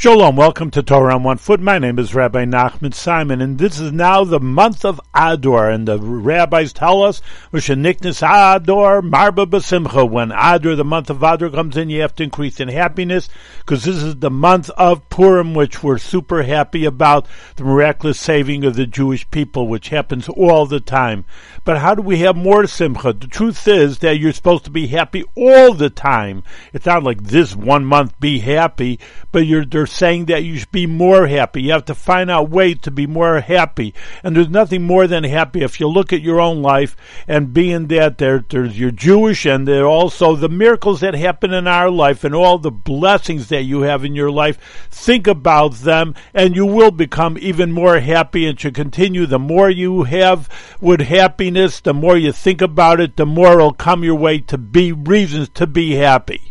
Shalom, welcome to Torah on One Foot. My name is Rabbi Nachman Simon, and this is now the month of Ador, and the rabbis tell us, V'sheniknis Ador, Marba Basimcha. When Ador, the month of Ador comes in, you have to increase in happiness, because this is the month of Purim, which we're super happy about, the miraculous saving of the Jewish people, which happens all the time. But how do we have more Simcha? The truth is that you're supposed to be happy all the time. It's not like this one month be happy, but you're, they're saying that you should be more happy. You have to find out ways to be more happy. And there's nothing more than happy if you look at your own life and being that there, there's you're Jewish and there also the miracles that happen in our life and all the blessings that you have in your life. Think about them and you will become even more happy and should continue. The more you have with happiness, the more you think about it, the more it'll come your way to be reasons to be happy.